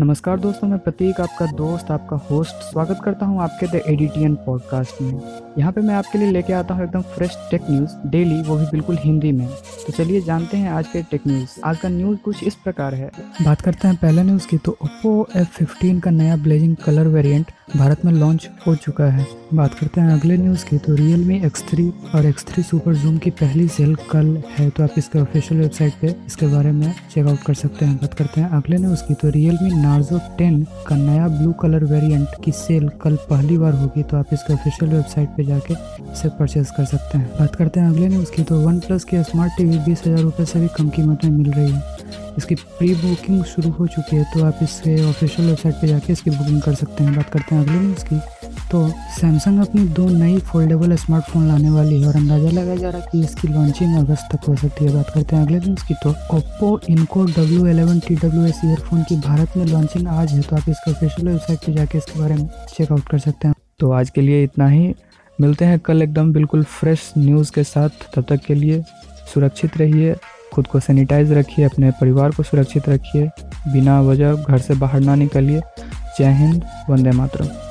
नमस्कार दोस्तों, मैं प्रतीक, आपका दोस्त, आपका होस्ट स्वागत करता हूँ आपके द एडिटियन पॉडकास्ट में। यहाँ पे मैं आपके लिए लेके आता हूँ एकदम फ्रेश टेक न्यूज़ डेली वो भी बिल्कुल हिंदी में। तो चलिए जानते हैं आज के टेक न्यूज़ आज का न्यूज़ कुछ इस प्रकार है। बात करते हैं पहले न्यूज़ की तो ओप्पो एफ़ का नया ब्लेजिंग कलर वेरिएंट भारत में लॉन्च हो चुका है। बात करते हैं अगले न्यूज़ की तो रियल मी एक्स थ्री और एक्स थ्री सुपर जूम की पहली सेल कल है तो आप इसके ऑफिशियल वेबसाइट पे इसके बारे में चेकआउट कर सकते हैं। बात करते हैं अगले न्यूज़ की तो Realme Narzo 10 का नया ब्लू कलर वेरिएंट की सेल कल पहली बार होगी तो आप इसके ऑफिशियल वेबसाइट पे जाके इसे परचेज कर सकते हैं। बात करते हैं अगले न्यूज़ की तो वन प्लस की स्मार्ट टीवी बीस हज़ार रुपये से भी कम कीमत में मिल रही है। इसकी प्री बुकिंग शुरू हो चुकी है तो आप इसके ऑफिशियल वेबसाइट पे जाके इसकी बुकिंग कर सकते हैं। बात करते हैं अगले न्यूज़ की। तो सैमसंग अपनी दो नई फोल्डेबल स्मार्टफ़ोन लाने वाली है और अंदाज़ा लगाया जा रहा है कि इसकी लॉन्चिंग अगस्त तक हो सकती है। बात करते हैं अगले न्यूज़ की। तो Oppo Enco W eleven T W S earphone की भारत में लॉन्चिंग आज है तो आप इसके ऑफिशियल वेबसाइट पर जाके इसके बारे में चेकआउट कर सकते हैं। तो आज के लिए इतना ही। मिलते हैं कल एकदम बिल्कुल फ्रेश न्यूज़ के साथ। तब तक के लिए सुरक्षित रहिए। खुद को सैनिटाइज रखिए, अपने परिवार को सुरक्षित रखिए, बिना वजह घर से बाहर ना निकलिए। जय हिंद, वंदे मातरम।